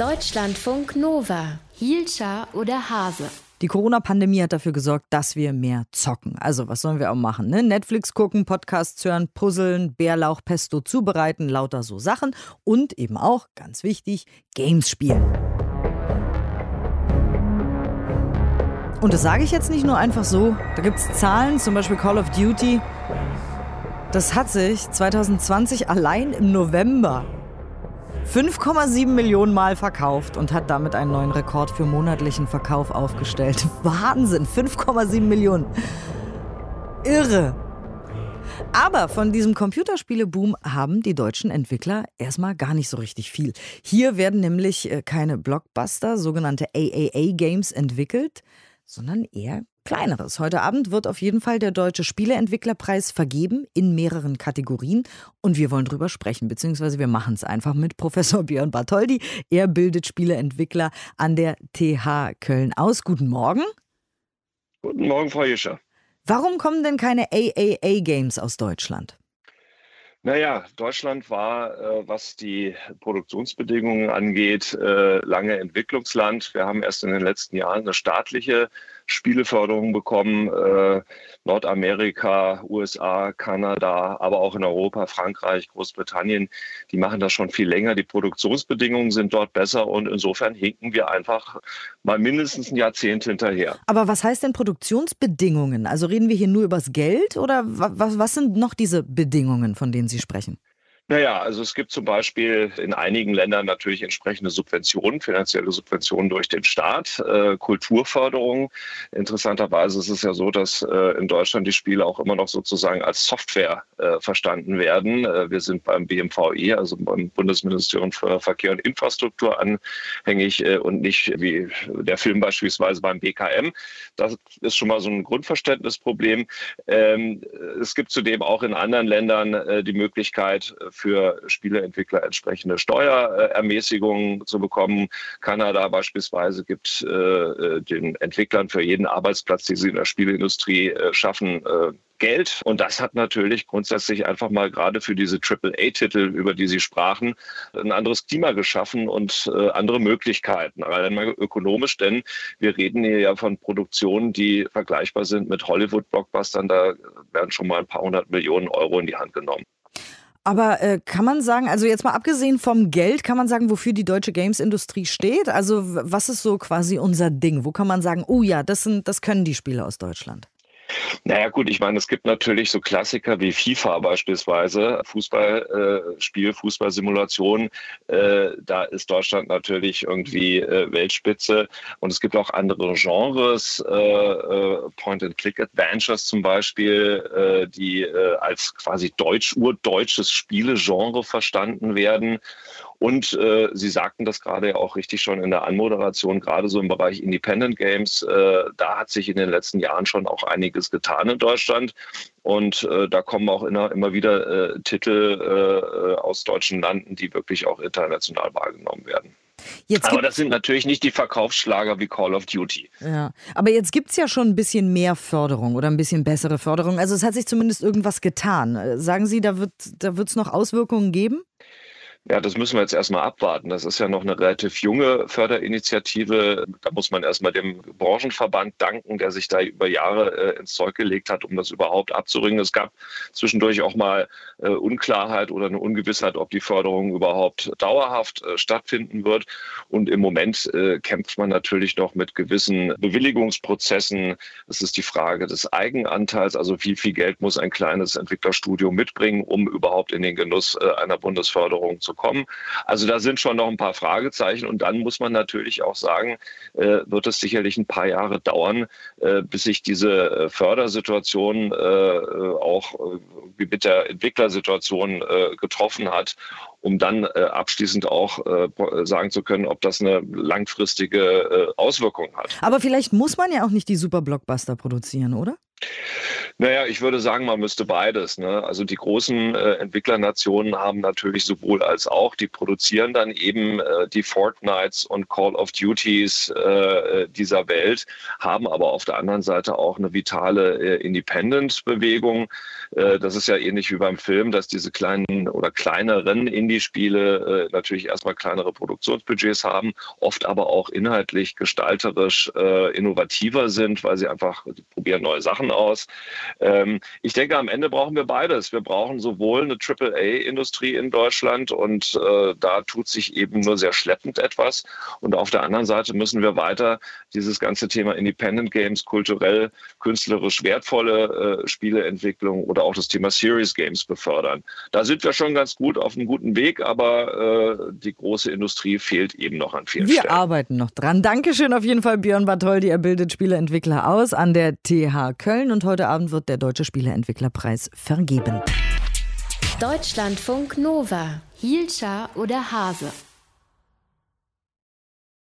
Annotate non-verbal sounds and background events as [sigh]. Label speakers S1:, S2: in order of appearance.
S1: Deutschlandfunk Nova. Hielscher oder Hase?
S2: Die Corona-Pandemie hat dafür gesorgt, dass wir mehr zocken. Also, was sollen wir auch machen? Ne? Netflix gucken, Podcasts hören, puzzeln, Bärlauchpesto zubereiten, lauter so Sachen. Und eben auch, ganz wichtig, Games spielen. Und das sage ich jetzt nicht nur einfach so. Da gibt es Zahlen, zum Beispiel Call of Duty. Das hat sich 2020 allein im November 5,7 Millionen Mal verkauft und hat damit einen neuen Rekord für monatlichen Verkauf aufgestellt. [laughs] Wahnsinn, 5,7 Millionen. Irre. Aber von diesem Computerspieleboom haben die deutschen Entwickler erstmal gar nicht so richtig viel. Hier werden nämlich äh, keine Blockbuster, sogenannte AAA-Games entwickelt, sondern eher kleineres. Heute Abend wird auf jeden Fall der Deutsche Spieleentwicklerpreis vergeben in mehreren Kategorien und wir wollen drüber sprechen, beziehungsweise wir machen es einfach mit [laughs] Professor Björn Bartholdy. Er bildet Spieleentwickler an der TH Köln aus. Guten Morgen.
S3: Guten Morgen, Frau Jescher.
S2: Warum kommen denn keine AAA-Games aus Deutschland?
S3: Naja, Deutschland war, äh, was die Produktionsbedingungen angeht, äh, lange Entwicklungsland. Wir haben erst in den letzten Jahren eine staatliche Spieleförderung bekommen. Äh, Nordamerika, USA, Kanada, aber auch in Europa, Frankreich, Großbritannien, die machen das schon viel länger. Die Produktionsbedingungen sind dort besser und insofern hinken wir einfach mal mindestens ein Jahrzehnt hinterher.
S2: Aber was heißt denn Produktionsbedingungen? Also reden wir hier nur übers Geld oder was, was sind noch diese Bedingungen, von denen Sie sprechen?
S3: Naja, also es gibt zum Beispiel in einigen Ländern natürlich entsprechende Subventionen, finanzielle Subventionen durch den Staat, äh, Kulturförderung. Interessanterweise ist es ja so, dass äh, in Deutschland die Spiele auch immer noch sozusagen als Software äh, verstanden werden. Äh, wir sind beim BMVI, also beim Bundesministerium für Verkehr und Infrastruktur anhängig äh, und nicht wie der Film beispielsweise beim BKM. Das ist schon mal so ein Grundverständnisproblem. Ähm, es gibt zudem auch in anderen Ländern äh, die Möglichkeit, für Spieleentwickler entsprechende Steuerermäßigungen zu bekommen. Kanada beispielsweise gibt äh, den Entwicklern für jeden Arbeitsplatz, den sie in der Spieleindustrie äh, schaffen, äh, Geld. Und das hat natürlich grundsätzlich einfach mal gerade für diese AAA-Titel, über die Sie sprachen, ein anderes Klima geschaffen und äh, andere Möglichkeiten, einmal ökonomisch, denn wir reden hier ja von Produktionen, die vergleichbar sind mit Hollywood-Blockbustern. Da werden schon mal ein paar hundert Millionen Euro in die Hand genommen.
S2: Aber äh, kann man sagen, also jetzt mal abgesehen vom Geld, kann man sagen, wofür die deutsche Games-Industrie steht? Also was ist so quasi unser Ding? Wo kann man sagen, oh ja, das, sind, das können die Spieler aus Deutschland?
S3: Naja gut, ich meine, es gibt natürlich so Klassiker wie FIFA beispielsweise, Fußballspiel, äh, Fußballsimulation. Äh, da ist Deutschland natürlich irgendwie äh, Weltspitze. Und es gibt auch andere Genres, äh, äh, Point-and-Click-Adventures zum Beispiel, äh, die als quasi deutsch, urdeutsches Spielegenre verstanden werden. Und äh, Sie sagten das gerade auch richtig schon in der Anmoderation, gerade so im Bereich Independent Games, äh, da hat sich in den letzten Jahren schon auch einiges getan in Deutschland. Und äh, da kommen auch immer, immer wieder äh, Titel äh, aus deutschen Landen, die wirklich auch international wahrgenommen werden. aber das sind natürlich nicht die Verkaufsschlager wie Call of Duty.
S2: Ja, aber jetzt gibt es ja schon ein bisschen mehr Förderung oder ein bisschen bessere Förderung. Also es hat sich zumindest irgendwas getan. Sagen Sie, da wird es da noch Auswirkungen geben?
S3: Ja, das müssen wir jetzt erstmal abwarten. Das ist ja noch eine relativ junge Förderinitiative. Da muss man erstmal dem Branchenverband danken, der sich da über Jahre äh, ins Zeug gelegt hat, um das überhaupt abzuringen. Es gab zwischendurch auch mal äh, Unklarheit oder eine Ungewissheit, ob die Förderung überhaupt dauerhaft äh, stattfinden wird. Und im Moment äh, kämpft man natürlich noch mit gewissen Bewilligungsprozessen. Es ist die Frage des Eigenanteils, also wie viel Geld muss ein kleines Entwicklerstudio mitbringen, um überhaupt in den Genuss äh, einer Bundesförderung zu zu kommen. Also da sind schon noch ein paar Fragezeichen und dann muss man natürlich auch sagen, äh, wird es sicherlich ein paar Jahre dauern, äh, bis sich diese äh, Fördersituation äh, auch äh, mit der Entwicklersituation äh, getroffen hat, um dann abschließend auch sagen zu können, ob das eine langfristige Auswirkung hat.
S2: Aber vielleicht muss man ja auch nicht die Super Blockbuster produzieren, oder?
S3: Naja, ich würde sagen, man müsste beides. Ne? Also die großen äh, Entwicklernationen haben natürlich sowohl als auch, die produzieren dann eben äh, die Fortnites und Call of Duties äh, dieser Welt, haben aber auf der anderen Seite auch eine vitale äh, Independent-Bewegung. Äh, das ist ja ähnlich wie beim Film, dass diese kleinen oder kleineren Indie-Spiele äh, natürlich erstmal kleinere Produktionsbudgets haben, oft aber auch inhaltlich gestalterisch innovativer sind, weil sie einfach probieren neue Sachen aus. Ähm, ich denke, am Ende brauchen wir beides. Wir brauchen sowohl eine AAA-Industrie in Deutschland und äh, da tut sich eben nur sehr schleppend etwas. Und auf der anderen Seite müssen wir weiter dieses ganze Thema Independent Games, kulturell, künstlerisch wertvolle äh, Spieleentwicklung oder auch das Thema Series Games befördern. Da sind wir schon ganz gut auf einem guten Weg, aber äh, die große Industrie fehlt eben noch an vielen
S2: wir
S3: Stellen.
S2: Wir arbeiten noch dran. Dankeschön auf jeden Fall, Björn Bartholdi. Er bildet Spieleentwickler aus an der TH Köln und heute Abend wird der Deutsche Spieleentwicklerpreis vergeben.
S1: Deutschlandfunk Nova. Hielscher oder Hase?